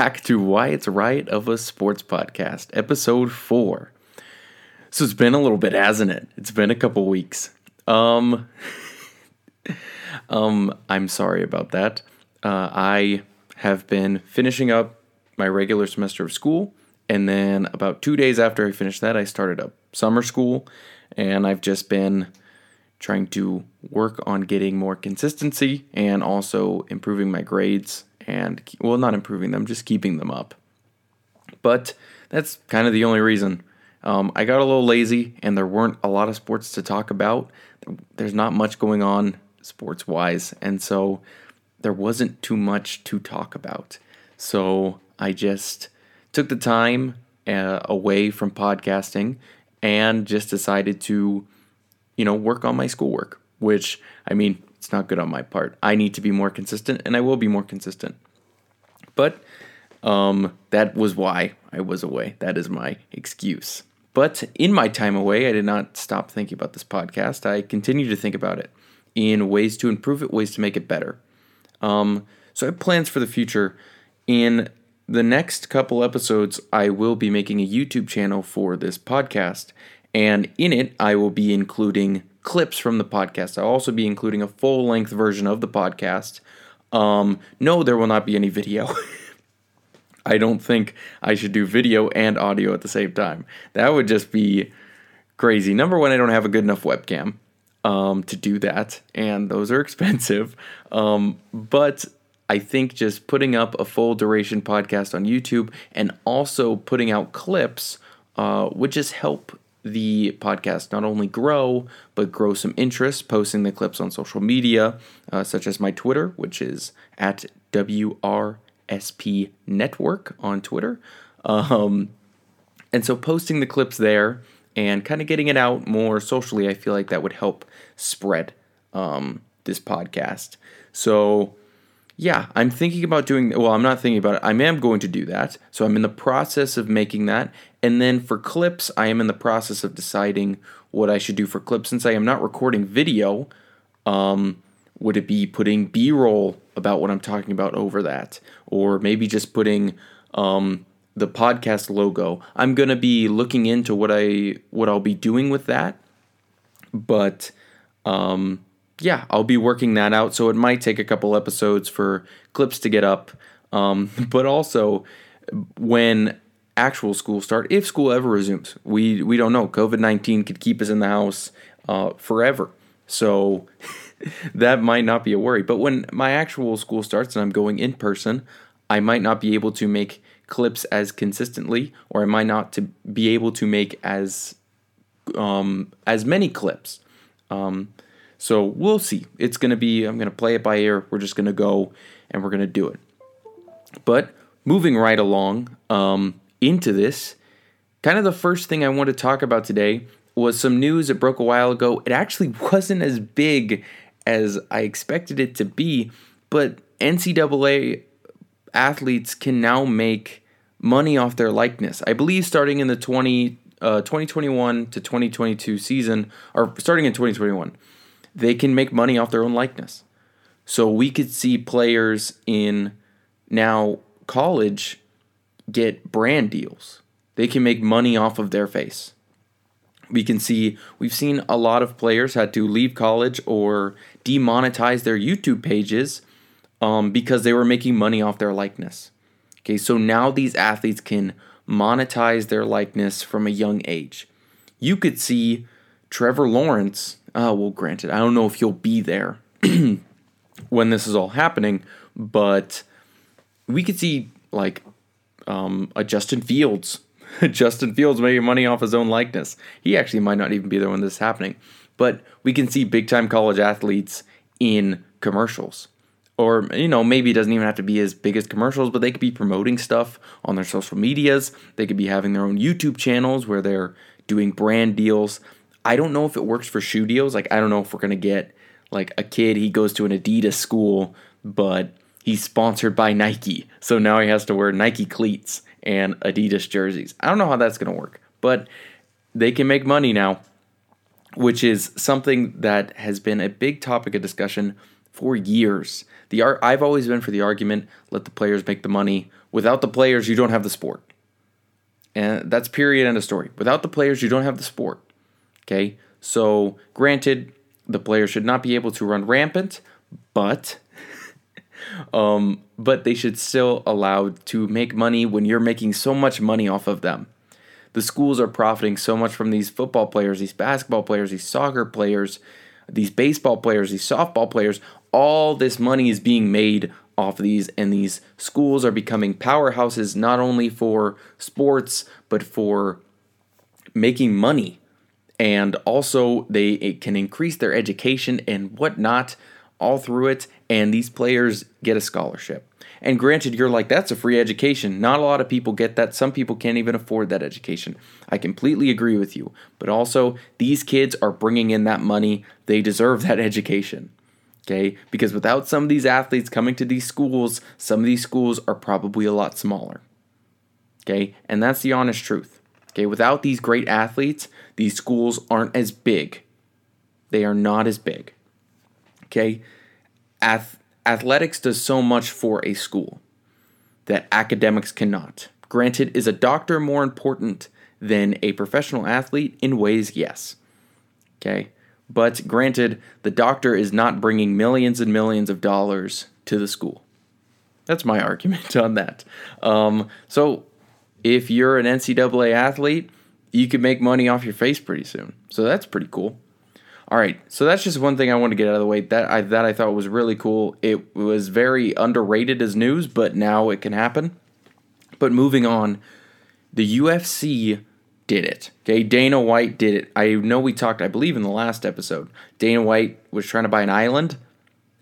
back to Why It's Right of a Sports Podcast, episode four. So it's been a little bit, hasn't it? It's been a couple weeks. Um, um, I'm sorry about that. Uh, I have been finishing up my regular semester of school, and then about two days after I finished that, I started up summer school, and I've just been trying to work on getting more consistency and also improving my grades and well not improving them just keeping them up. But that's kind of the only reason. Um, i got a little lazy and there weren't a lot of sports to talk about. There's not much going on sports wise and so there wasn't too much to talk about. So i just took the time uh, away from podcasting and just decided to you know, work on my schoolwork, which I mean, it's not good on my part. I need to be more consistent and I will be more consistent. But um, that was why I was away. That is my excuse. But in my time away, I did not stop thinking about this podcast. I continue to think about it in ways to improve it, ways to make it better. Um, so I have plans for the future. In the next couple episodes, I will be making a YouTube channel for this podcast, and in it, I will be including clips from the podcast. I'll also be including a full length version of the podcast. Um, no, there will not be any video. I don't think I should do video and audio at the same time. That would just be crazy. Number one, I don't have a good enough webcam um, to do that, and those are expensive. Um, but I think just putting up a full duration podcast on YouTube and also putting out clips uh, would just help the podcast not only grow, but grow some interest, posting the clips on social media, uh, such as my Twitter, which is at WRSP Network on Twitter. Um, and so posting the clips there and kind of getting it out more socially, I feel like that would help spread um, this podcast. So, yeah, I'm thinking about doing. Well, I'm not thinking about it. I am going to do that. So I'm in the process of making that. And then for clips, I am in the process of deciding what I should do for clips. Since I am not recording video, um, would it be putting B-roll about what I'm talking about over that, or maybe just putting um, the podcast logo? I'm gonna be looking into what I what I'll be doing with that, but. Um, yeah, I'll be working that out. So it might take a couple episodes for clips to get up. Um, but also, when actual school start, if school ever resumes, we we don't know. COVID nineteen could keep us in the house uh, forever, so that might not be a worry. But when my actual school starts and I'm going in person, I might not be able to make clips as consistently, or I might not to be able to make as um, as many clips. Um, so we'll see. It's going to be, I'm going to play it by ear. We're just going to go and we're going to do it. But moving right along um, into this, kind of the first thing I want to talk about today was some news that broke a while ago. It actually wasn't as big as I expected it to be, but NCAA athletes can now make money off their likeness. I believe starting in the 20, uh, 2021 to 2022 season, or starting in 2021 they can make money off their own likeness. So we could see players in now college get brand deals. They can make money off of their face. We can see we've seen a lot of players had to leave college or demonetize their YouTube pages um, because they were making money off their likeness. Okay, so now these athletes can monetize their likeness from a young age. You could see Trevor Lawrence uh, well, granted, I don't know if he'll be there when this is all happening, but we could see like um, a Justin Fields. Justin Fields making money off his own likeness. He actually might not even be there when this is happening, but we can see big time college athletes in commercials. Or, you know, maybe it doesn't even have to be as big as commercials, but they could be promoting stuff on their social medias. They could be having their own YouTube channels where they're doing brand deals. I don't know if it works for shoe deals. Like, I don't know if we're going to get like a kid, he goes to an Adidas school, but he's sponsored by Nike. So now he has to wear Nike cleats and Adidas jerseys. I don't know how that's going to work, but they can make money now, which is something that has been a big topic of discussion for years. The art I've always been for the argument let the players make the money. Without the players, you don't have the sport. And that's period end of story. Without the players, you don't have the sport. Okay? So, granted, the players should not be able to run rampant, but um, but they should still allowed to make money when you're making so much money off of them. The schools are profiting so much from these football players, these basketball players, these soccer players, these baseball players, these softball players. All this money is being made off of these, and these schools are becoming powerhouses not only for sports but for making money and also they can increase their education and whatnot all through it and these players get a scholarship. And granted you're like that's a free education. Not a lot of people get that. Some people can't even afford that education. I completely agree with you. But also these kids are bringing in that money. They deserve that education okay? Because without some of these athletes coming to these schools some of these schools are probably a lot smaller okay? And that's the honest truth Okay, without these great athletes, these schools aren't as big. They are not as big. Okay, Ath- athletics does so much for a school that academics cannot. Granted, is a doctor more important than a professional athlete? In ways, yes. Okay, but granted, the doctor is not bringing millions and millions of dollars to the school. That's my argument on that. Um, so if you're an NCAA athlete, you could make money off your face pretty soon. So that's pretty cool. All right, so that's just one thing I want to get out of the way. That I that I thought was really cool. It was very underrated as news, but now it can happen. But moving on, the UFC did it. Okay, Dana White did it. I know we talked, I believe, in the last episode. Dana White was trying to buy an island,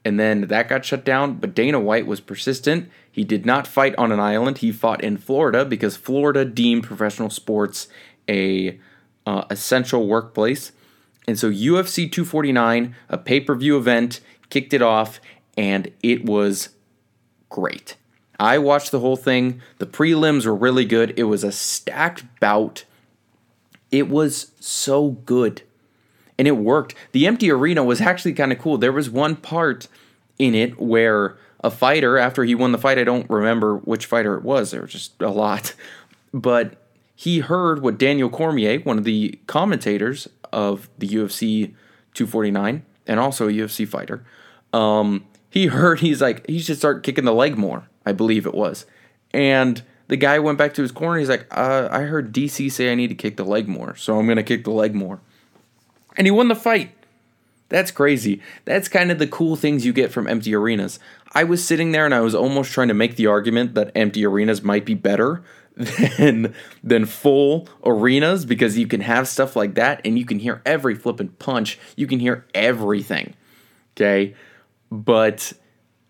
and then that got shut down. But Dana White was persistent. He did not fight on an island. He fought in Florida because Florida deemed professional sports a uh, essential workplace. And so UFC 249, a pay-per-view event, kicked it off and it was great. I watched the whole thing. The prelims were really good. It was a stacked bout. It was so good. And it worked. The empty arena was actually kind of cool. There was one part in it where a fighter after he won the fight. I don't remember which fighter it was. There was just a lot, but he heard what Daniel Cormier, one of the commentators of the UFC 249 and also a UFC fighter, um, he heard he's like he should start kicking the leg more. I believe it was, and the guy went back to his corner. He's like, uh, I heard DC say I need to kick the leg more, so I'm gonna kick the leg more, and he won the fight. That's crazy. That's kind of the cool things you get from empty arenas. I was sitting there and I was almost trying to make the argument that empty arenas might be better than than full arenas because you can have stuff like that and you can hear every flipping punch. You can hear everything. Okay? But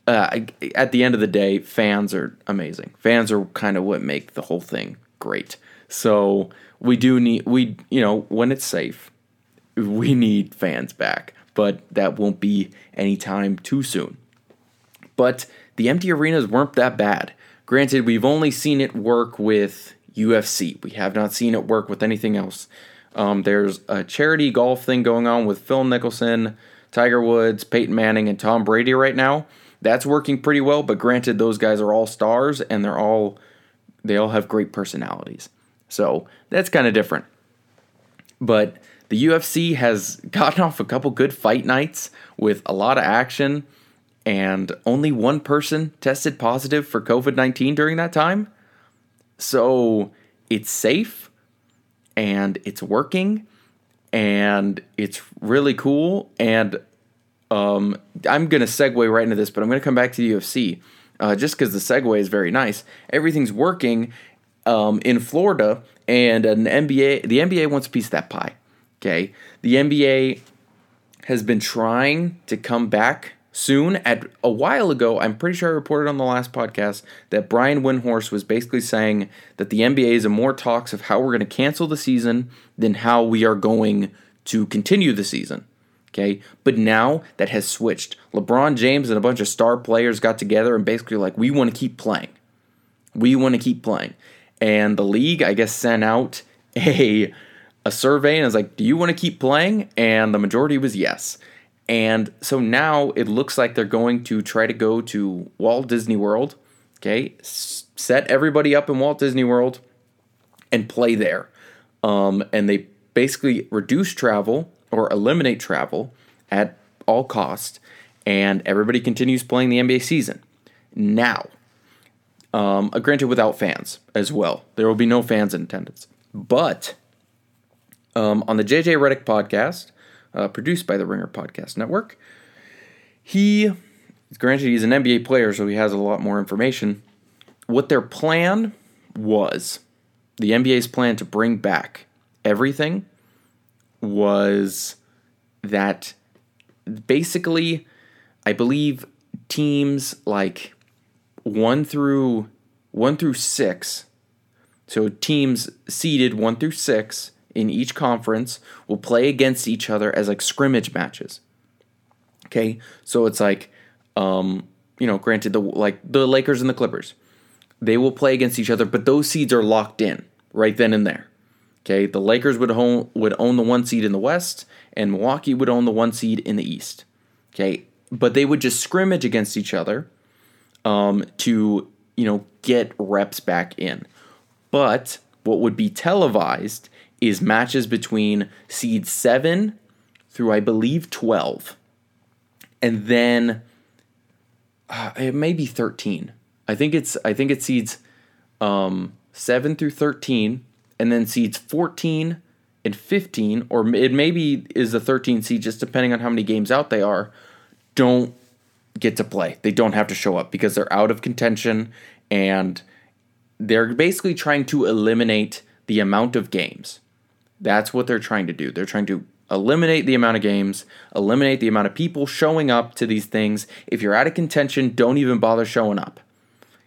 uh, at the end of the day, fans are amazing. Fans are kind of what make the whole thing great. So we do need we you know when it's safe, we need fans back but that won't be anytime too soon. But the empty arenas weren't that bad. Granted, we've only seen it work with UFC. We have not seen it work with anything else. Um, there's a charity golf thing going on with Phil Mickelson, Tiger Woods, Peyton Manning, and Tom Brady right now. That's working pretty well, but granted, those guys are all stars and they're all they all have great personalities. So that's kind of different. But the UFC has gotten off a couple good fight nights with a lot of action, and only one person tested positive for COVID 19 during that time. So it's safe and it's working and it's really cool. And um, I'm going to segue right into this, but I'm going to come back to the UFC uh, just because the segue is very nice. Everything's working um, in Florida, and an NBA, the NBA wants a piece of that pie. Okay. The NBA has been trying to come back soon. At a while ago, I'm pretty sure I reported on the last podcast that Brian Windhorst was basically saying that the NBA is in more talks of how we're going to cancel the season than how we are going to continue the season. Okay, but now that has switched. LeBron James and a bunch of star players got together and basically like, we want to keep playing. We want to keep playing. And the league, I guess, sent out a a survey and I was like, "Do you want to keep playing?" And the majority was yes. And so now it looks like they're going to try to go to Walt Disney World, okay? S- set everybody up in Walt Disney World and play there. Um, and they basically reduce travel or eliminate travel at all cost, and everybody continues playing the NBA season. Now, um, uh, granted, without fans as well, there will be no fans in attendance. But um, on the JJ Redick podcast, uh, produced by the Ringer Podcast Network, he, granted, he's an NBA player, so he has a lot more information. What their plan was, the NBA's plan to bring back everything was that basically, I believe teams like one through one through six, so teams seeded one through six in each conference will play against each other as like scrimmage matches. Okay, so it's like, um, you know, granted the like the Lakers and the Clippers, they will play against each other, but those seeds are locked in right then and there. Okay, the Lakers would own would own the one seed in the West, and Milwaukee would own the one seed in the East. Okay, but they would just scrimmage against each other um, to you know get reps back in. But what would be televised is matches between seed seven through I believe twelve, and then uh, it may be thirteen. I think it's I think it seeds um, seven through thirteen, and then seeds fourteen and fifteen, or it maybe is the thirteen seed, just depending on how many games out they are. Don't get to play. They don't have to show up because they're out of contention and they're basically trying to eliminate the amount of games. That's what they're trying to do. They're trying to eliminate the amount of games, eliminate the amount of people showing up to these things. If you're out of contention, don't even bother showing up.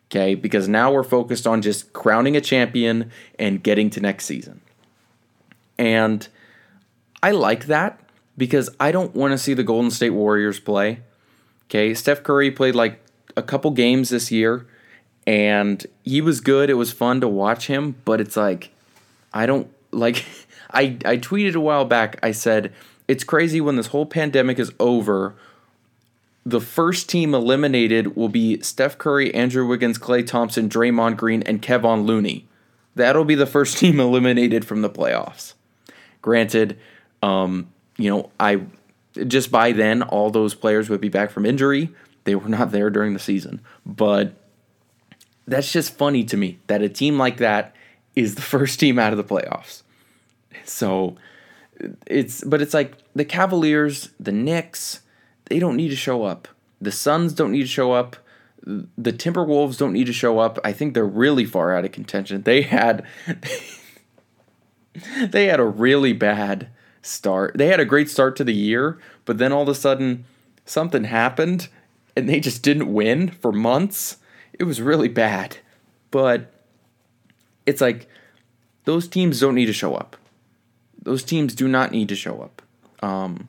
Okay? Because now we're focused on just crowning a champion and getting to next season. And I like that because I don't want to see the Golden State Warriors play. Okay, Steph Curry played like a couple games this year and he was good. It was fun to watch him, but it's like I don't like I I tweeted a while back. I said it's crazy when this whole pandemic is over. The first team eliminated will be Steph Curry, Andrew Wiggins, Klay Thompson, Draymond Green, and Kevon Looney. That'll be the first team eliminated from the playoffs. Granted, um, you know, I just by then, all those players would be back from injury. They were not there during the season. But that's just funny to me that a team like that is the first team out of the playoffs. So it's, but it's like the Cavaliers, the Knicks, they don't need to show up. The Suns don't need to show up. The Timberwolves don't need to show up. I think they're really far out of contention. They had, they had a really bad start. They had a great start to the year, but then all of a sudden something happened and they just didn't win for months. It was really bad. But it's like those teams don't need to show up. Those teams do not need to show up. Um,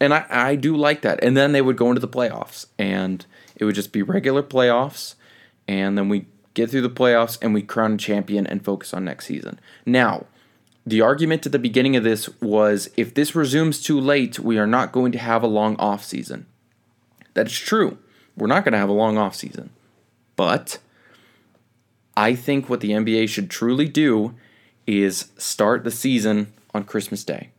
and I, I do like that. And then they would go into the playoffs and it would just be regular playoffs. And then we get through the playoffs and we crown a champion and focus on next season. Now, the argument at the beginning of this was if this resumes too late, we are not going to have a long off season. That's true. We're not going to have a long off season. But I think what the NBA should truly do is start the season on Christmas Day.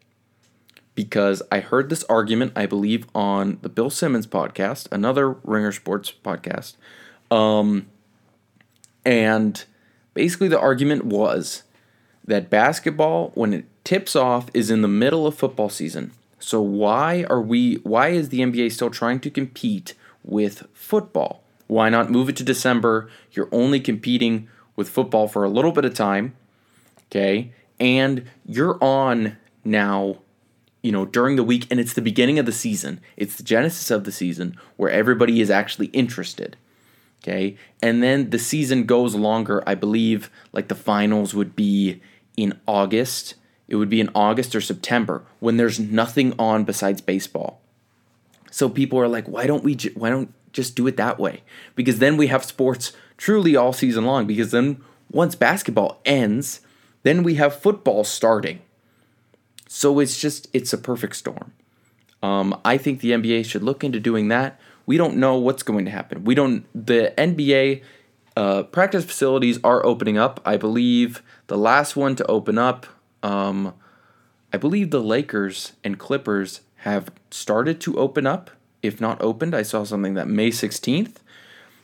Because I heard this argument, I believe, on the Bill Simmons podcast, another Ringer Sports podcast. Um, and basically, the argument was that basketball, when it tips off, is in the middle of football season. So why are we why is the NBA still trying to compete with football? Why not move it to December? You're only competing with football for a little bit of time. Okay? And you're on now, you know, during the week and it's the beginning of the season. It's the genesis of the season where everybody is actually interested. Okay? And then the season goes longer. I believe like the finals would be in August. It would be in August or September when there's nothing on besides baseball. So people are like, why don't we? Ju- why don't just do it that way? Because then we have sports truly all season long. Because then once basketball ends, then we have football starting. So it's just it's a perfect storm. Um, I think the NBA should look into doing that. We don't know what's going to happen. We don't. The NBA uh, practice facilities are opening up. I believe the last one to open up. Um, I believe the Lakers and Clippers have started to open up, if not opened. I saw something that May 16th,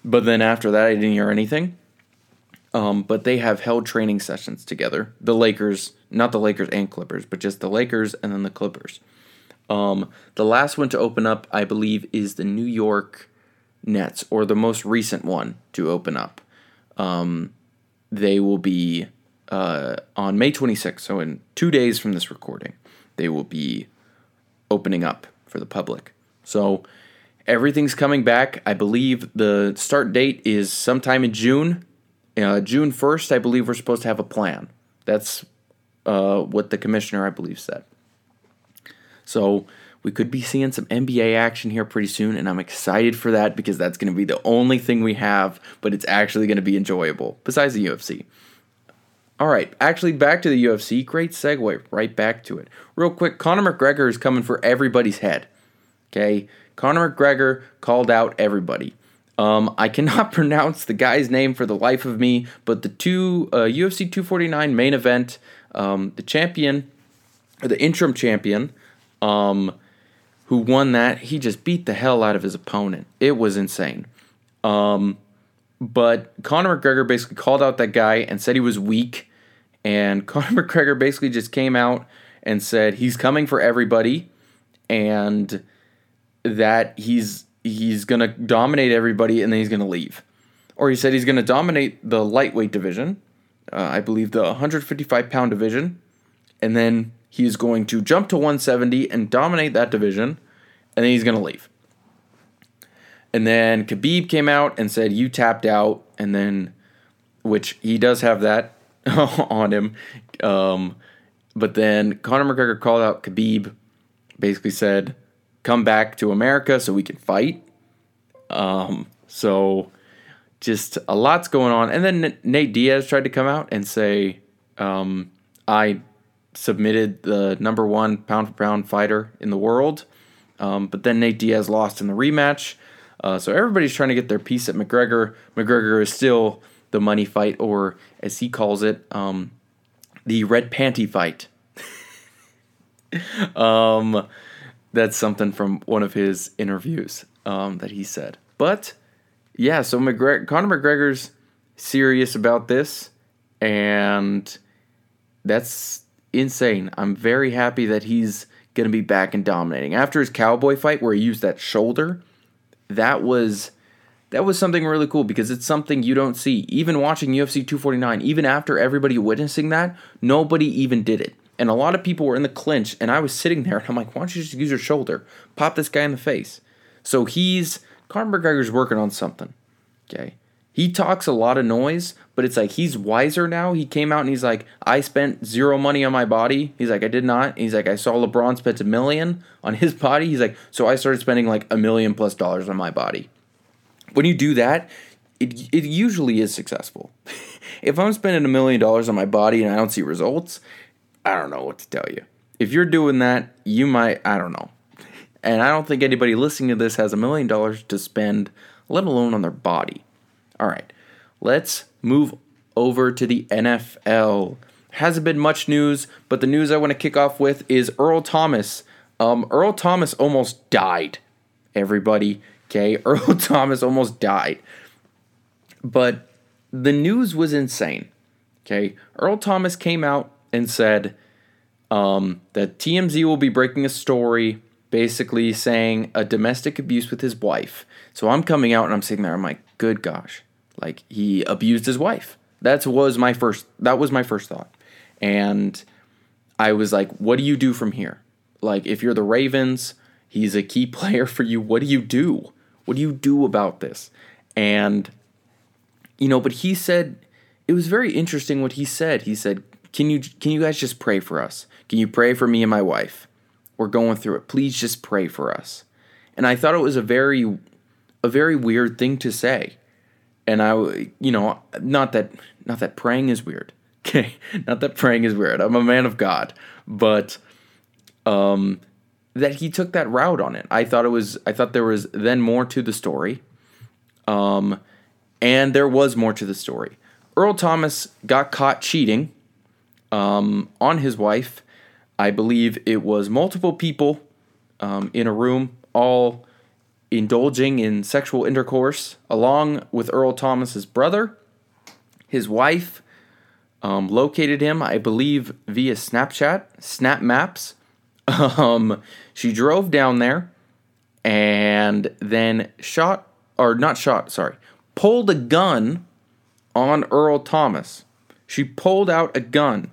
but then after that, I didn't hear anything. Um, but they have held training sessions together. The Lakers, not the Lakers and Clippers, but just the Lakers and then the Clippers. Um, the last one to open up, I believe, is the New York Nets, or the most recent one to open up. Um, they will be uh, on May 26th, so in two days from this recording, they will be opening up for the public. So everything's coming back. I believe the start date is sometime in June. Uh, June 1st, I believe we're supposed to have a plan. That's uh, what the commissioner, I believe, said. So we could be seeing some NBA action here pretty soon, and I'm excited for that because that's going to be the only thing we have, but it's actually going to be enjoyable, besides the UFC. All right, actually, back to the UFC. Great segue, right back to it. Real quick, Conor McGregor is coming for everybody's head. Okay, Conor McGregor called out everybody. Um, I cannot pronounce the guy's name for the life of me, but the two uh, UFC 249 main event, um, the champion, or the interim champion, um, who won that, he just beat the hell out of his opponent. It was insane. Um, but Conor McGregor basically called out that guy and said he was weak and Conor McGregor basically just came out and said he's coming for everybody and that he's he's going to dominate everybody and then he's going to leave. Or he said he's going to dominate the lightweight division, uh, I believe the 155 pound division, and then he's going to jump to 170 and dominate that division, and then he's going to leave. And then Khabib came out and said, You tapped out, and then, which he does have that on him. Um, but then Conor McGregor called out Khabib, basically said, "Come back to America so we can fight." Um, so just a lot's going on. And then Nate Diaz tried to come out and say, um, "I submitted the number one pound for pound fighter in the world," um, but then Nate Diaz lost in the rematch. Uh, so everybody's trying to get their piece at McGregor. McGregor is still the money fight, or as he calls it, um, the red panty fight. um, that's something from one of his interviews um, that he said. But yeah, so McGregor, Conor McGregor's serious about this, and that's insane. I'm very happy that he's going to be back and dominating. After his cowboy fight, where he used that shoulder, that was that was something really cool because it's something you don't see. Even watching UFC 249, even after everybody witnessing that, nobody even did it. And a lot of people were in the clinch, and I was sitting there, and I'm like, why don't you just use your shoulder? Pop this guy in the face. So he's, Conor McGregor's working on something. Okay. He talks a lot of noise, but it's like he's wiser now. He came out and he's like, I spent zero money on my body. He's like, I did not. He's like, I saw LeBron spent a million on his body. He's like, so I started spending like a million plus dollars on my body when you do that, it, it usually is successful. if I'm spending a million dollars on my body and I don't see results, I don't know what to tell you. If you're doing that, you might, I don't know. And I don't think anybody listening to this has a million dollars to spend, let alone on their body. All right, let's move over to the NFL. Hasn't been much news, but the news I want to kick off with is Earl Thomas. Um, Earl Thomas almost died, everybody. Okay, Earl Thomas almost died. But the news was insane. Okay, Earl Thomas came out and said um, that TMZ will be breaking a story basically saying a domestic abuse with his wife. So I'm coming out and I'm sitting there, I'm like, good gosh, like he abused his wife. That was my first that was my first thought. And I was like, what do you do from here? Like if you're the Ravens, he's a key player for you, what do you do? What do you do about this? And, you know, but he said, it was very interesting what he said. He said, can you, can you guys just pray for us? Can you pray for me and my wife? We're going through it. Please just pray for us. And I thought it was a very, a very weird thing to say. And I, you know, not that, not that praying is weird. Okay. Not that praying is weird. I'm a man of God. But, um, that he took that route on it. I thought it was I thought there was then more to the story. Um and there was more to the story. Earl Thomas got caught cheating um, on his wife. I believe it was multiple people um, in a room, all indulging in sexual intercourse, along with Earl Thomas's brother. His wife um, located him, I believe, via Snapchat, Snap Maps. Um, she drove down there and then shot, or not shot, sorry, pulled a gun on Earl Thomas. She pulled out a gun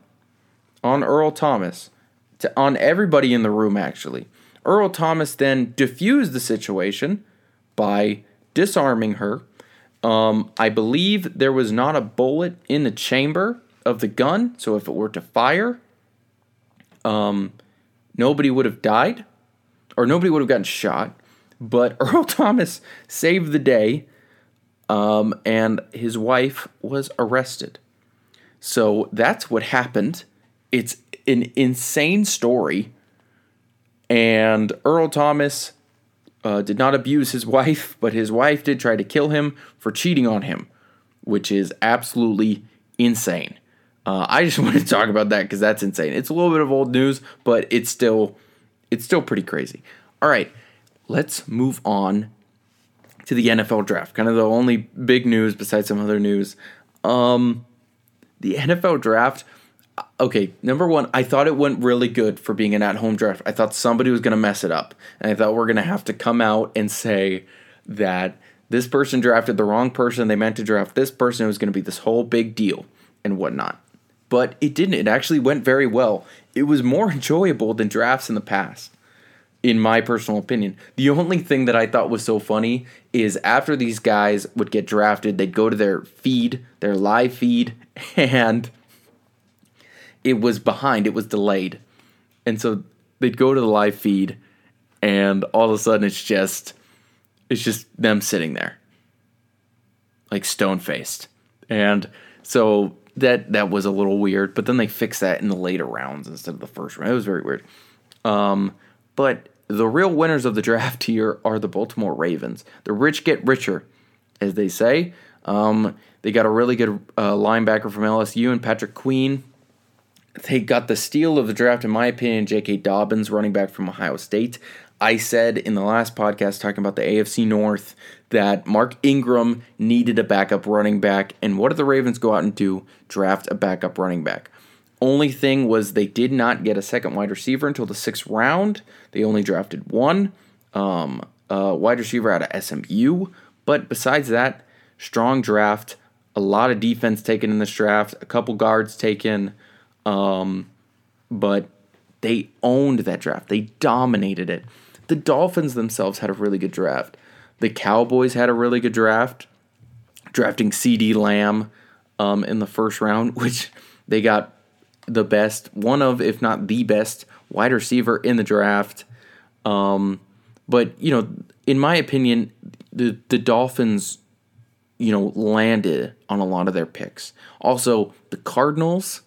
on Earl Thomas, to, on everybody in the room, actually. Earl Thomas then diffused the situation by disarming her. Um, I believe there was not a bullet in the chamber of the gun, so if it were to fire, um, nobody would have died, or nobody would have gotten shot. But Earl Thomas saved the day, um, and his wife was arrested. So that's what happened. It's an insane story. And Earl Thomas uh, did not abuse his wife, but his wife did try to kill him for cheating on him, which is absolutely insane. Uh, I just want to talk about that because that's insane. It's a little bit of old news, but it's still it's still pretty crazy. All right, let's move on to the NFL draft. Kind of the only big news besides some other news. Um, the NFL draft okay, number one, I thought it went really good for being an at home draft. I thought somebody was going to mess it up. And I thought we're going to have to come out and say that this person drafted the wrong person. They meant to draft this person. It was going to be this whole big deal and whatnot. But it didn't. It actually went very well. It was more enjoyable than drafts in the past, in my personal opinion. The only thing that I thought was so funny is after these guys would get drafted, they'd go to their feed, their live feed, and it was behind, it was delayed. And so they'd go to the live feed and all of a sudden it's just it's just them sitting there. Like stone faced. And so that that was a little weird, but then they fixed that in the later rounds instead of the first round. It was very weird. Um, but the real winners of the draft here are the Baltimore Ravens. The rich get richer, as they say. Um, they got a really good uh, linebacker from LSU and Patrick Queen. They got the steal of the draft, in my opinion, J.K. Dobbins, running back from Ohio State. I said in the last podcast talking about the AFC North that Mark Ingram needed a backup running back. And what did the Ravens go out and do? Draft a backup running back. Only thing was they did not get a second wide receiver until the sixth round. They only drafted one um, wide receiver out of SMU. But besides that, strong draft. A lot of defense taken in this draft. A couple guards taken. Um, but they owned that draft. They dominated it. The Dolphins themselves had a really good draft. The Cowboys had a really good draft, drafting CeeDee Lamb um, in the first round, which they got the best, one of, if not the best, wide receiver in the draft. Um, but, you know, in my opinion, the, the Dolphins, you know, landed on a lot of their picks. Also, the Cardinals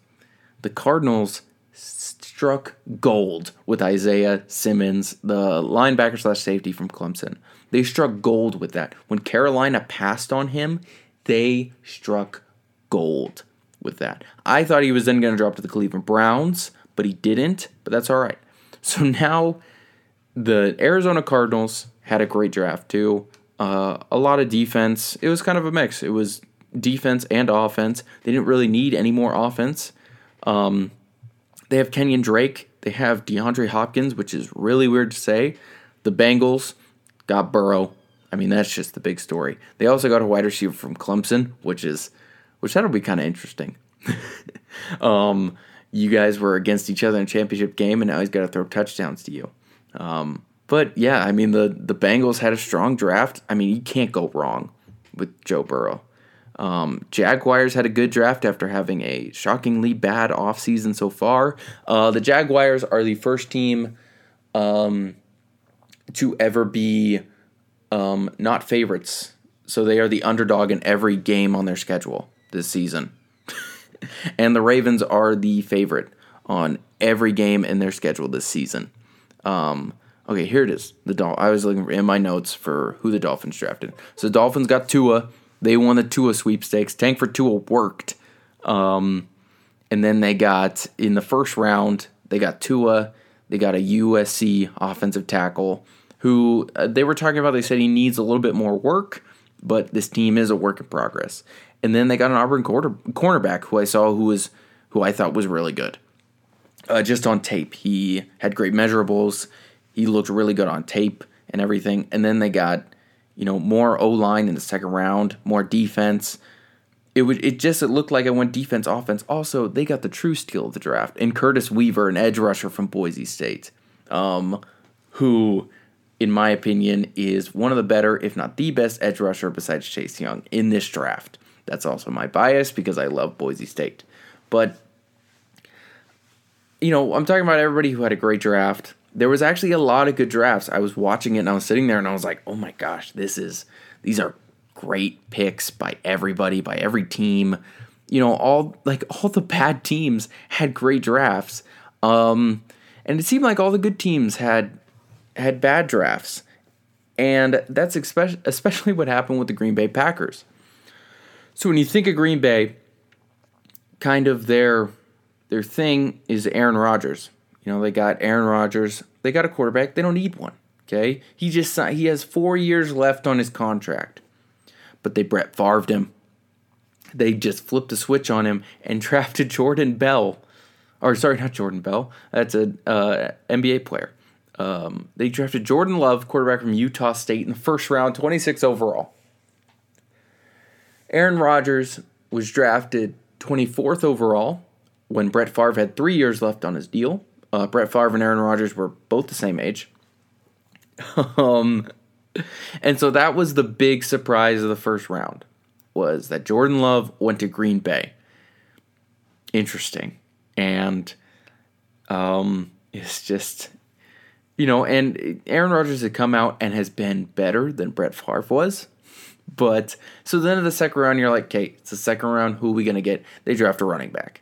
the Cardinals struck gold with Isaiah Simmons, the linebacker slash safety from Clemson. They struck gold with that. When Carolina passed on him, they struck gold with that. I thought he was then going to drop to the Cleveland Browns, but he didn't, but that's all right. So now the Arizona Cardinals had a great draft too. Uh, a lot of defense. It was kind of a mix. It was defense and offense. They didn't really need any more offense. Um, they have Kenyan Drake. They have DeAndre Hopkins, which is really weird to say. The Bengals got Burrow. I mean, that's just the big story. They also got a wide receiver from Clemson, which is which that'll be kind of interesting. um, you guys were against each other in a championship game, and now he's got to throw touchdowns to you. Um, but yeah, I mean the the Bengals had a strong draft. I mean, you can't go wrong with Joe Burrow. Um, Jaguars had a good draft after having a shockingly bad offseason so far. Uh, the Jaguars are the first team um, to ever be um, not favorites. So they are the underdog in every game on their schedule this season. and the Ravens are the favorite on every game in their schedule this season. Um, Okay, here it is. The Dol- I was looking in my notes for who the Dolphins drafted. So the Dolphins got Tua. They won the Tua sweepstakes. Tank for Tua worked. Um, and then they got in the first round, they got Tua. They got a USC offensive tackle who uh, they were talking about. They said he needs a little bit more work, but this team is a work in progress. And then they got an Auburn quarter, cornerback who I saw who was who I thought was really good. Uh, just on tape, he had great measurables. He looked really good on tape and everything. And then they got you know more O line in the second round, more defense. It would it just it looked like it went defense offense. Also, they got the true steal of the draft and Curtis Weaver, an edge rusher from Boise State, um, who in my opinion, is one of the better, if not the best, edge rusher besides Chase Young in this draft. That's also my bias because I love Boise State. But, you know, I'm talking about everybody who had a great draft. There was actually a lot of good drafts. I was watching it and I was sitting there and I was like, oh my gosh, this is, these are great picks by everybody, by every team. You know, all, like, all the bad teams had great drafts. Um, and it seemed like all the good teams had had bad drafts. And that's especially, especially what happened with the Green Bay Packers. So when you think of Green Bay, kind of their their thing is Aaron Rodgers. You know, they got Aaron Rodgers. They got a quarterback. They don't need one. Okay, he just he has four years left on his contract, but they Brett Favre'd him. They just flipped a switch on him and drafted Jordan Bell, or sorry, not Jordan Bell. That's a uh, NBA player. Um, they drafted Jordan Love, quarterback from Utah State, in the first round, 26 overall. Aaron Rodgers was drafted 24th overall when Brett Favre had three years left on his deal. Uh, Brett Favre and Aaron Rodgers were both the same age. um, and so that was the big surprise of the first round was that Jordan Love went to Green Bay. Interesting. And um, it's just you know, and Aaron Rodgers had come out and has been better than Brett Favre was. But so then in the second round, you're like, okay, it's the second round. Who are we going to get? They draft a running back.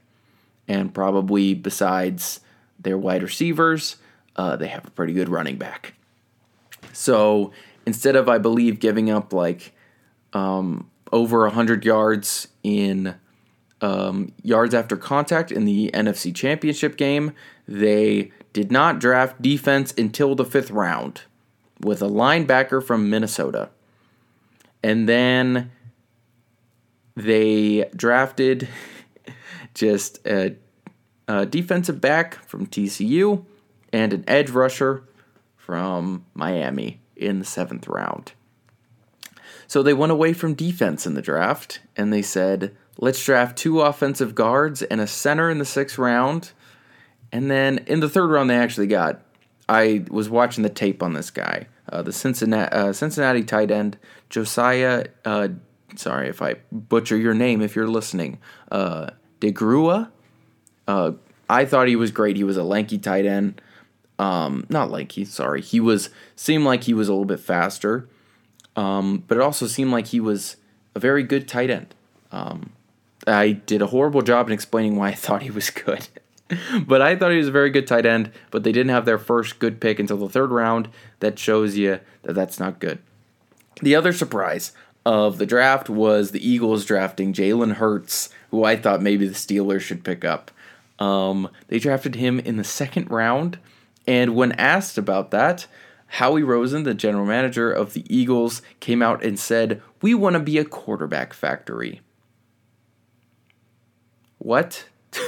And probably besides their wide receivers, uh, they have a pretty good running back. So instead of, I believe, giving up like um, over 100 yards in um, yards after contact in the NFC Championship game, they did not draft defense until the fifth round with a linebacker from Minnesota. And then they drafted just a, a, defensive back from TCU and an edge rusher from Miami in the seventh round. So they went away from defense in the draft and they said, let's draft two offensive guards and a center in the sixth round and then in the third round, they actually got. I was watching the tape on this guy, uh, the Cincinnati uh, Cincinnati tight end Josiah. Uh, sorry if I butcher your name if you're listening. Uh, DeGrua. Uh, I thought he was great. He was a lanky tight end. Um, not lanky. Sorry, he was seemed like he was a little bit faster, um, but it also seemed like he was a very good tight end. Um, I did a horrible job in explaining why I thought he was good. but I thought he was a very good tight end, but they didn't have their first good pick until the third round. That shows you that that's not good. The other surprise of the draft was the Eagles drafting Jalen Hurts, who I thought maybe the Steelers should pick up. Um, they drafted him in the second round, and when asked about that, Howie Roseman, the general manager of the Eagles, came out and said, We want to be a quarterback factory. What?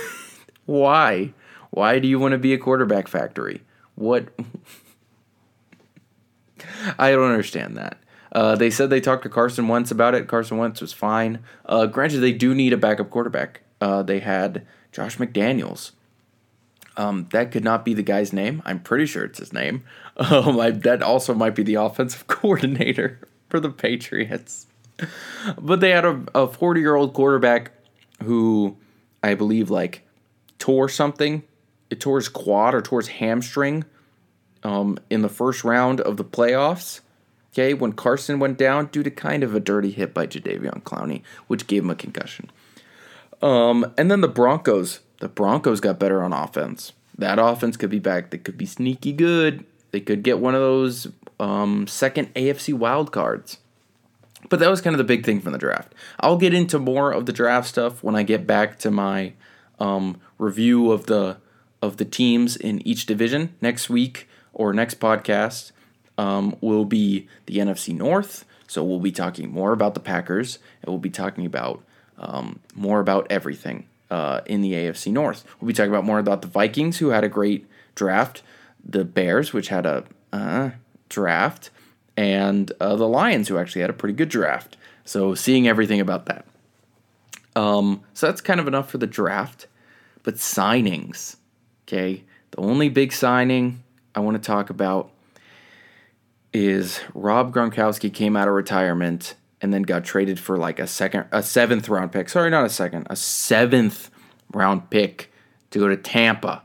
Why? Why do you want to be a quarterback factory? What? I don't understand that. Uh, they said they talked to Carson Wentz about it. Carson Wentz was fine. Uh, granted, they do need a backup quarterback. Uh, they had Josh McDaniels. Um, that could not be the guy's name. I'm pretty sure it's his name. Um, I, that also might be the offensive coordinator for the Patriots. But they had a 40 year old quarterback who I believe like tore something. It tore his quad or tore his hamstring um, in the first round of the playoffs. Okay, when Carson went down due to kind of a dirty hit by Jadeveon Clowney, which gave him a concussion. Um, and then the Broncos. The Broncos got better on offense. That offense could be back. They could be sneaky good. They could get one of those um, second AFC wild cards. But that was kind of the big thing from the draft. I'll get into more of the draft stuff when I get back to my um, review of the of the teams in each division next week or next podcast. Um, will be the NFC North. So we'll be talking more about the Packers, and we'll be talking about um, more about everything uh, in the AFC North. We'll be talking about more about the Vikings, who had a great draft, the Bears, which had a uh, draft, and uh, the Lions, who actually had a pretty good draft. So seeing everything about that. Um, so that's kind of enough for the draft. But signings, okay? The only big signing I want to talk about is Rob Gronkowski came out of retirement and then got traded for like a second, a seventh round pick. Sorry, not a second, a seventh round pick to go to Tampa.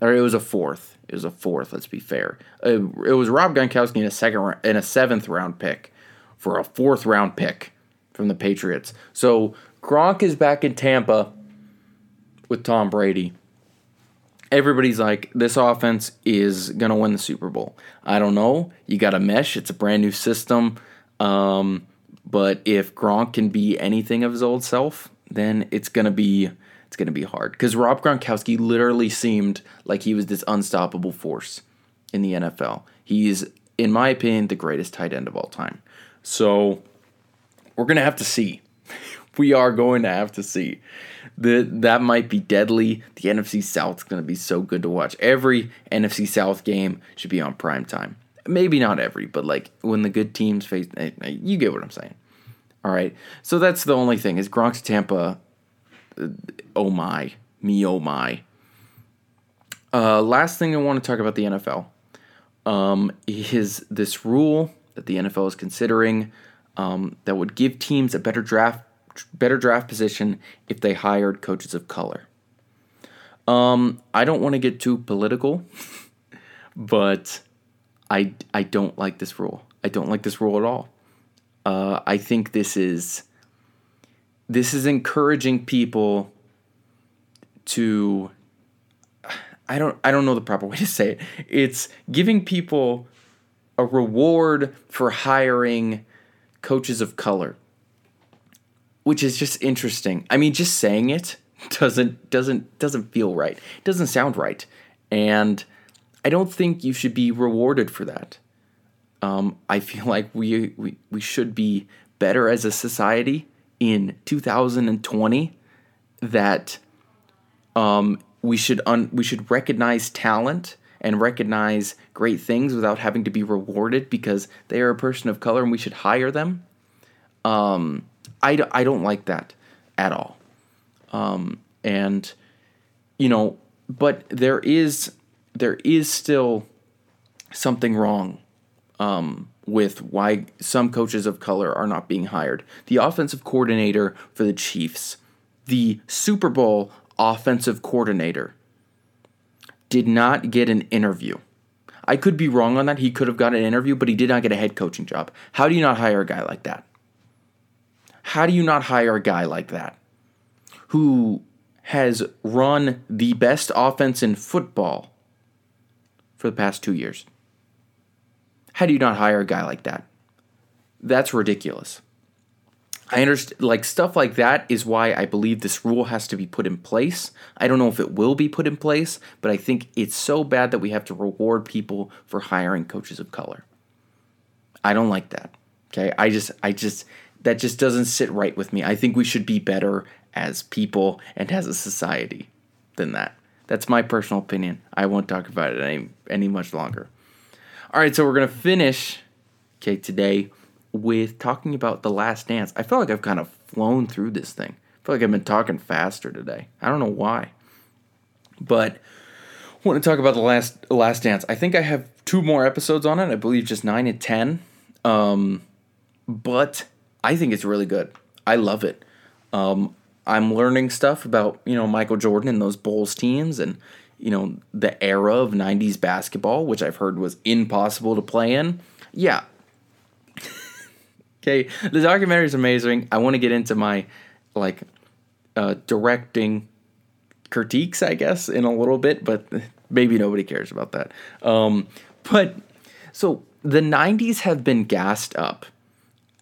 Or it was a fourth. It was a fourth. Let's be fair. Uh, it was Rob Gronkowski in a second in a seventh round pick for a fourth round pick from the Patriots. So Gronk is back in Tampa with Tom Brady. Everybody's like, this offense is gonna win the Super Bowl. I don't know. You got a mesh. It's a brand new system. Um, but if Gronk can be anything of his old self, then it's gonna be it's gonna be hard. Because Rob Gronkowski literally seemed like he was this unstoppable force in the NFL. He's, in my opinion, the greatest tight end of all time. So we're gonna have to see. we are going to have to see the, that might be deadly. The NFC South is to be so good to watch. Every NFC South game should be on prime time. Maybe not every, but like when the good teams face, eh, eh, you get what I'm saying. All right. So that's the only thing is Gronk's Tampa. Uh, oh my, me oh my. Uh, last thing I want to talk about the NFL um, is this rule that the NFL is considering um, that would give teams a better draft better draft position if they hired coaches of color. Um, I don't want to get too political, but I I don't like this rule. I don't like this rule at all. Uh, I think this is this is encouraging people to I don't I don't know the proper way to say it. It's giving people a reward for hiring coaches of color which is just interesting. I mean, just saying it doesn't doesn't doesn't feel right. It doesn't sound right, and I don't think you should be rewarded for that. Um, I feel like we, we we should be better as a society in 2020. That um, we should un- we should recognize talent and recognize great things without having to be rewarded because they are a person of color and we should hire them. Um, I, I don't like that at all. Um, and, you know, but there is there is still something wrong um, with why some coaches of color are not being hired. The offensive coordinator for the Chiefs, the Super Bowl offensive coordinator, did not get an interview. I could be wrong on that. He could have got an interview, but he did not get a head coaching job. How do you not hire a guy like that? How do you not hire a guy like that who has run the best offense in football for the past two years? How do you not hire a guy like that? That's ridiculous. I understand, like, stuff like that is why I believe this rule has to be put in place. I don't know if it will be put in place, but I think it's so bad that we have to reward people for hiring coaches of color. I don't like that. Okay. I just, I just, that just doesn't sit right with me. I think we should be better as people and as a society than that. That's my personal opinion. I won't talk about it any any much longer. All right, so we're gonna finish, okay, today with talking about the Last Dance. I feel like I've kind of flown through this thing. I feel like I've been talking faster today. I don't know why, but I want to talk about the last Last Dance. I think I have two more episodes on it. I believe just nine and ten. Um, but I think it's really good. I love it. Um, I'm learning stuff about you know Michael Jordan and those Bulls teams and you know the era of '90s basketball, which I've heard was impossible to play in. Yeah. okay, the documentary is amazing. I want to get into my like uh, directing critiques, I guess, in a little bit, but maybe nobody cares about that. Um, but so the 90s have been gassed up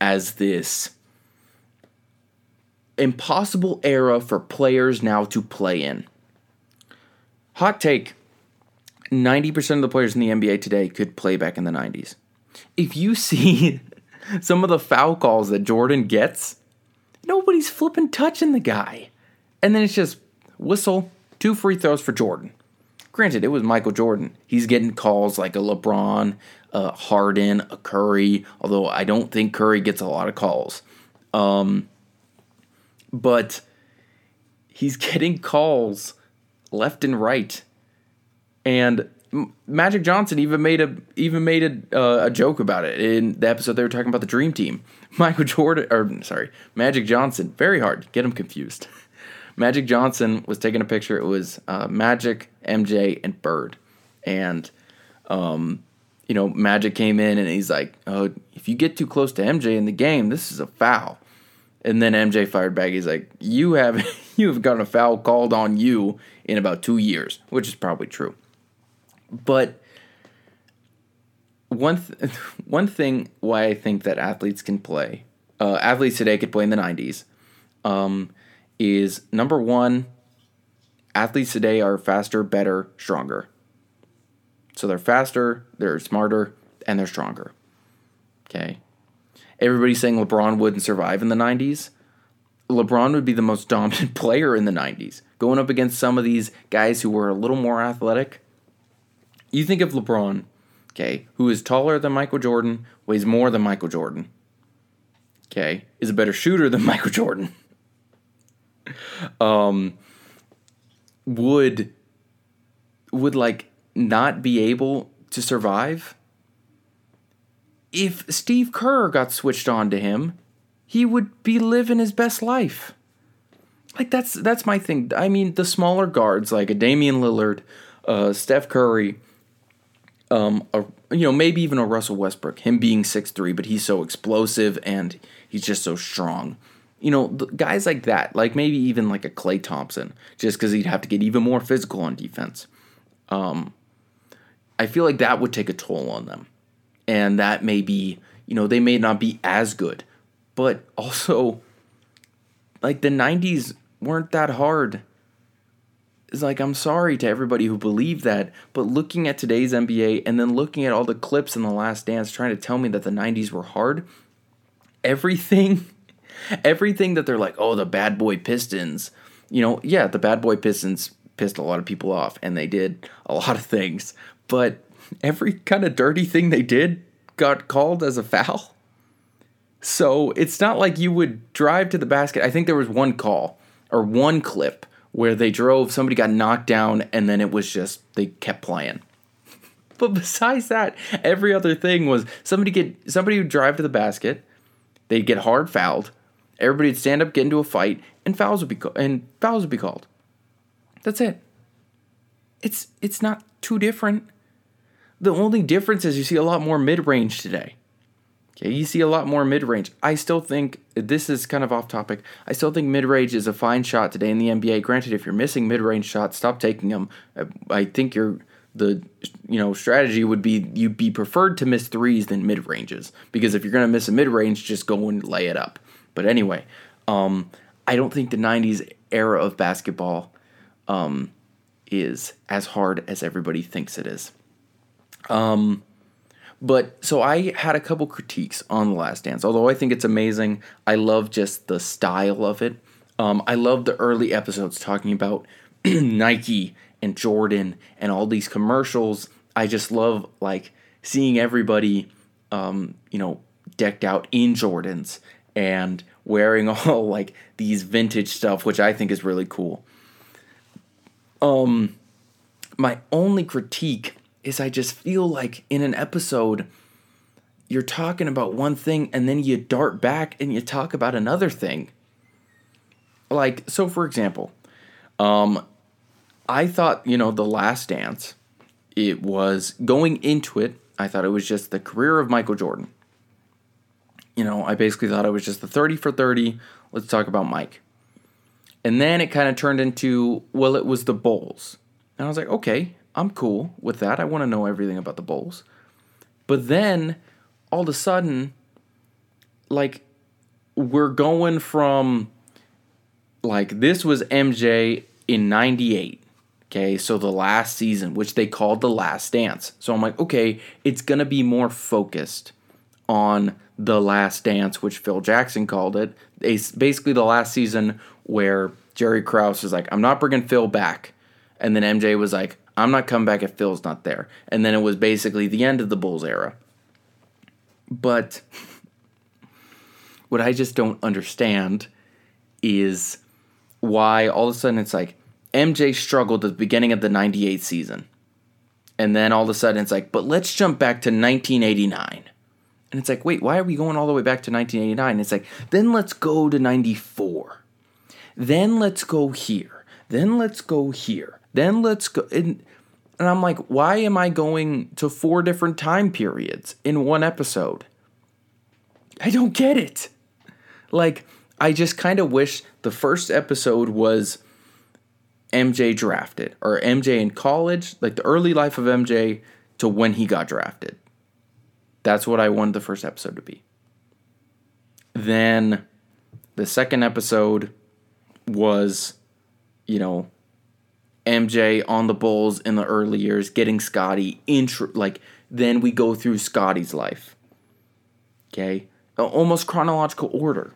as this impossible era for players now to play in. Hot take 90% of the players in the NBA today could play back in the 90s. If you see some of the foul calls that Jordan gets, nobody's flipping touching the guy. And then it's just whistle, two free throws for Jordan. Granted, it was Michael Jordan. He's getting calls like a LeBron, a Harden, a Curry, although I don't think Curry gets a lot of calls. Um, but he's getting calls left and right. And Magic Johnson even made a even made a, uh, a joke about it in the episode they were talking about the Dream Team. Michael Jordan, or sorry, Magic Johnson. Very hard, get him confused. Magic Johnson was taking a picture. It was uh, Magic, MJ, and Bird, and um, you know Magic came in and he's like, "Oh, if you get too close to MJ in the game, this is a foul." And then MJ fired back. He's like, "You have you have gotten a foul called on you in about two years," which is probably true. But one th- one thing why I think that athletes can play, uh, athletes today could play in the '90s, um, is number one. Athletes today are faster, better, stronger. So they're faster, they're smarter, and they're stronger. Okay. Everybody's saying LeBron wouldn't survive in the 90s. LeBron would be the most dominant player in the 90s, going up against some of these guys who were a little more athletic. You think of LeBron, okay, who is taller than Michael Jordan, weighs more than Michael Jordan, okay, is a better shooter than Michael Jordan. um, would would like not be able to survive if Steve Kerr got switched on to him, he would be living his best life. Like that's that's my thing. I mean, the smaller guards like a Damian Lillard, uh, Steph Curry, um, a, you know, maybe even a Russell Westbrook. Him being six three, but he's so explosive and he's just so strong. You know, guys like that, like maybe even like a Klay Thompson, just because he'd have to get even more physical on defense. Um, I feel like that would take a toll on them and that may be, you know, they may not be as good, but also like the 90s weren't that hard. It's like I'm sorry to everybody who believed that, but looking at today's NBA and then looking at all the clips in the last dance trying to tell me that the 90s were hard, everything everything that they're like, "Oh, the bad boy Pistons." You know, yeah, the bad boy Pistons pissed a lot of people off and they did a lot of things, but every kind of dirty thing they did got called as a foul. So it's not like you would drive to the basket. I think there was one call or one clip where they drove, somebody got knocked down, and then it was just they kept playing. But besides that, every other thing was somebody get somebody would drive to the basket, they'd get hard fouled, everybody would stand up, get into a fight, and fouls would be and fouls would be called. That's it. It's it's not too different. The only difference is you see a lot more mid range today. Okay, you see a lot more mid range. I still think this is kind of off topic. I still think mid range is a fine shot today in the NBA. Granted, if you're missing mid range shots, stop taking them. I think you're the you know strategy would be you'd be preferred to miss threes than mid ranges because if you're gonna miss a mid range, just go and lay it up. But anyway, um, I don't think the '90s era of basketball um, is as hard as everybody thinks it is. Um, but so I had a couple critiques on The Last Dance. Although I think it's amazing, I love just the style of it. Um, I love the early episodes talking about Nike and Jordan and all these commercials. I just love like seeing everybody, um, you know, decked out in Jordans and wearing all like these vintage stuff, which I think is really cool. Um, my only critique is I just feel like in an episode, you're talking about one thing and then you dart back and you talk about another thing. Like, so for example, um, I thought, you know, The Last Dance, it was going into it, I thought it was just the career of Michael Jordan. You know, I basically thought it was just the 30 for 30. Let's talk about Mike. And then it kind of turned into, well, it was the Bulls. And I was like, okay, I'm cool with that. I want to know everything about the Bulls. But then all of a sudden, like, we're going from like this was MJ in 98. Okay, so the last season, which they called the last dance. So I'm like, okay, it's gonna be more focused on the last dance, which Phil Jackson called it. It's basically the last season where Jerry Krause was like, I'm not bringing Phil back. And then MJ was like, I'm not coming back if Phil's not there. And then it was basically the end of the Bulls era. But what I just don't understand is why all of a sudden it's like MJ struggled at the beginning of the 98 season. And then all of a sudden it's like, but let's jump back to 1989. And it's like, wait, why are we going all the way back to 1989? It's like, then let's go to 94. Then let's go here. Then let's go here. Then let's go. And, and I'm like, why am I going to four different time periods in one episode? I don't get it. Like, I just kind of wish the first episode was MJ drafted or MJ in college, like the early life of MJ to when he got drafted. That's what I wanted the first episode to be. Then the second episode was, you know, MJ on the Bulls in the early years, getting Scottie intro like then we go through Scottie's life. Okay? Almost chronological order.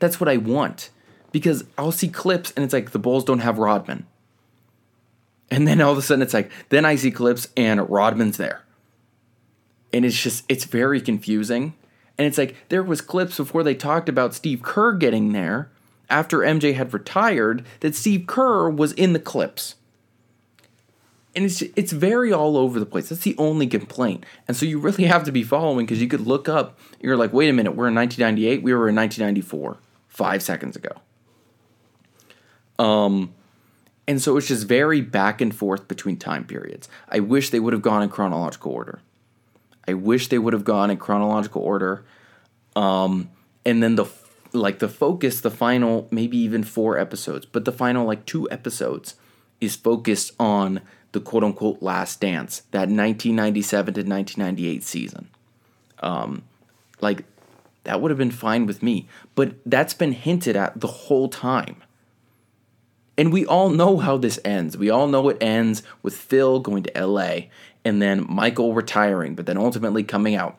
That's what I want. Because I'll see clips and it's like the Bulls don't have Rodman. And then all of a sudden it's like, then I see clips and Rodman's there. And it's just, it's very confusing. And it's like, there was clips before they talked about Steve Kerr getting there after MJ had retired that Steve Kerr was in the clips. And it's it's very all over the place. That's the only complaint. And so you really have to be following because you could look up. You're like, wait a minute, we're in 1998. We were in 1994, five seconds ago. Um, and so it's just very back and forth between time periods. I wish they would have gone in chronological order. I wish they would have gone in chronological order. Um, and then the like the focus, the final maybe even four episodes, but the final like two episodes is focused on the quote unquote last dance, that 1997 to 1998 season. Um, like that would have been fine with me, but that's been hinted at the whole time. And we all know how this ends. We all know it ends with Phil going to LA and then Michael retiring, but then ultimately coming out.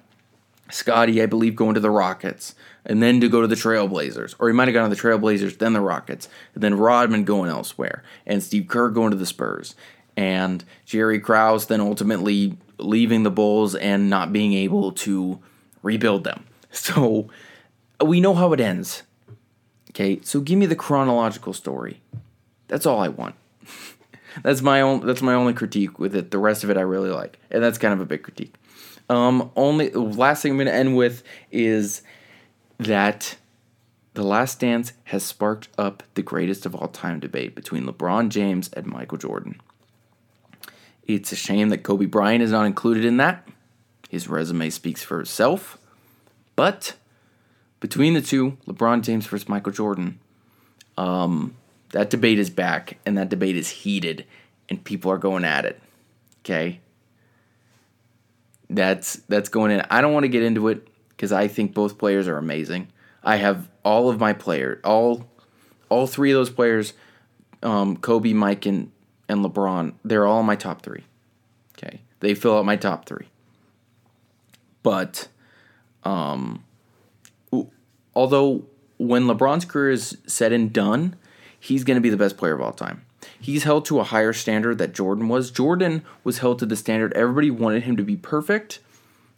Scottie, I believe, going to the Rockets and then to go to the Trailblazers. Or he might have gone to the Trailblazers, then the Rockets, and then Rodman going elsewhere, and Steve Kerr going to the Spurs, and Jerry Krause then ultimately leaving the Bulls and not being able to rebuild them. So we know how it ends. Okay, so give me the chronological story. That's all I want. that's my own. That's my only critique with it. The rest of it I really like, and that's kind of a big critique. Um, only last thing I'm going to end with is that the Last Dance has sparked up the greatest of all time debate between LeBron James and Michael Jordan. It's a shame that Kobe Bryant is not included in that. His resume speaks for itself. But between the two, LeBron James versus Michael Jordan, um, that debate is back and that debate is heated and people are going at it. Okay? That's that's going in. I don't want to get into it because I think both players are amazing. I have all of my players, all all three of those players, um, Kobe, Mike, and and LeBron. They're all my top three. Okay, they fill out my top three. But, um, although when LeBron's career is said and done, he's going to be the best player of all time. He's held to a higher standard that Jordan was. Jordan was held to the standard everybody wanted him to be perfect.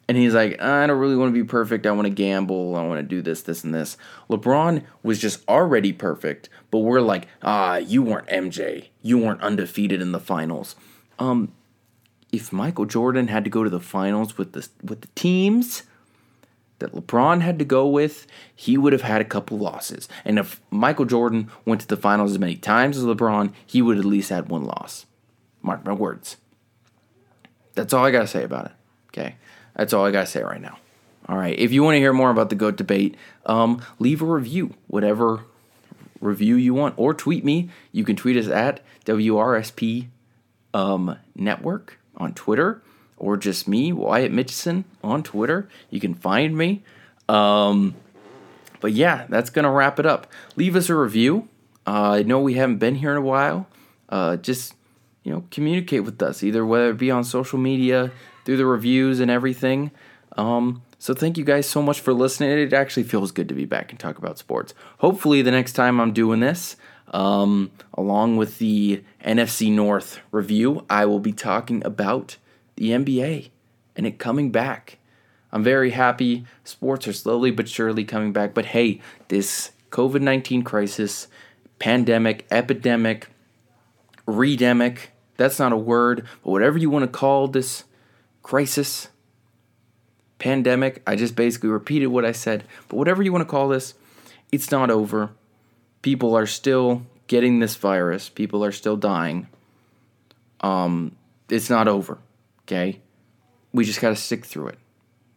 And he's like, I don't really want to be perfect. I want to gamble. I want to do this, this, and this. LeBron was just already perfect, but we're like, ah, you weren't MJ. You weren't undefeated in the finals. Um, if Michael Jordan had to go to the finals with the with the teams, that LeBron had to go with, he would have had a couple losses. And if Michael Jordan went to the finals as many times as LeBron, he would at least had one loss. Mark my words. That's all I got to say about it. Okay. That's all I got to say right now. All right. If you want to hear more about the GOAT debate, um, leave a review, whatever review you want, or tweet me. You can tweet us at WRSP um, Network on Twitter, or just me, Wyatt Mitchison, on Twitter. You can find me. Um, but yeah, that's going to wrap it up. Leave us a review. Uh, I know we haven't been here in a while. Uh, just, you know, communicate with us, either whether it be on social media, through the reviews and everything. Um, so thank you guys so much for listening. It actually feels good to be back and talk about sports. Hopefully, the next time I'm doing this, um, along with the NFC North review, I will be talking about the NBA and it coming back. I'm very happy. Sports are slowly but surely coming back. But hey, this COVID 19 crisis, pandemic, epidemic, redemic, that's not a word, but whatever you want to call this crisis, pandemic, I just basically repeated what I said. But whatever you want to call this, it's not over. People are still getting this virus, people are still dying. Um, it's not over, okay? We just got to stick through it.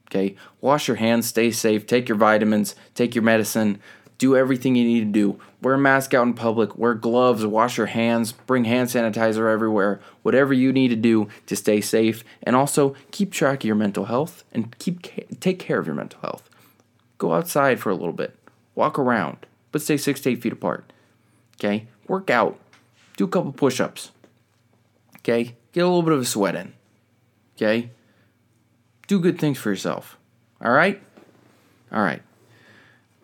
Okay? Wash your hands, stay safe, take your vitamins, take your medicine, do everything you need to do. Wear a mask out in public, wear gloves, wash your hands, bring hand sanitizer everywhere. Whatever you need to do to stay safe and also keep track of your mental health and keep take care of your mental health. Go outside for a little bit. Walk around, but stay 6 to 8 feet apart. Okay? Work out. Do a couple push-ups. Okay? Get a little bit of a sweat in. Okay? do good things for yourself. All right? All right.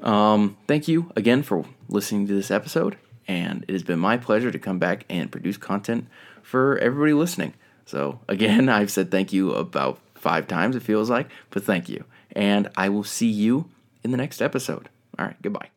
Um, thank you again for listening to this episode. And it has been my pleasure to come back and produce content for everybody listening. So, again, I've said thank you about five times, it feels like, but thank you. And I will see you in the next episode. All right, goodbye.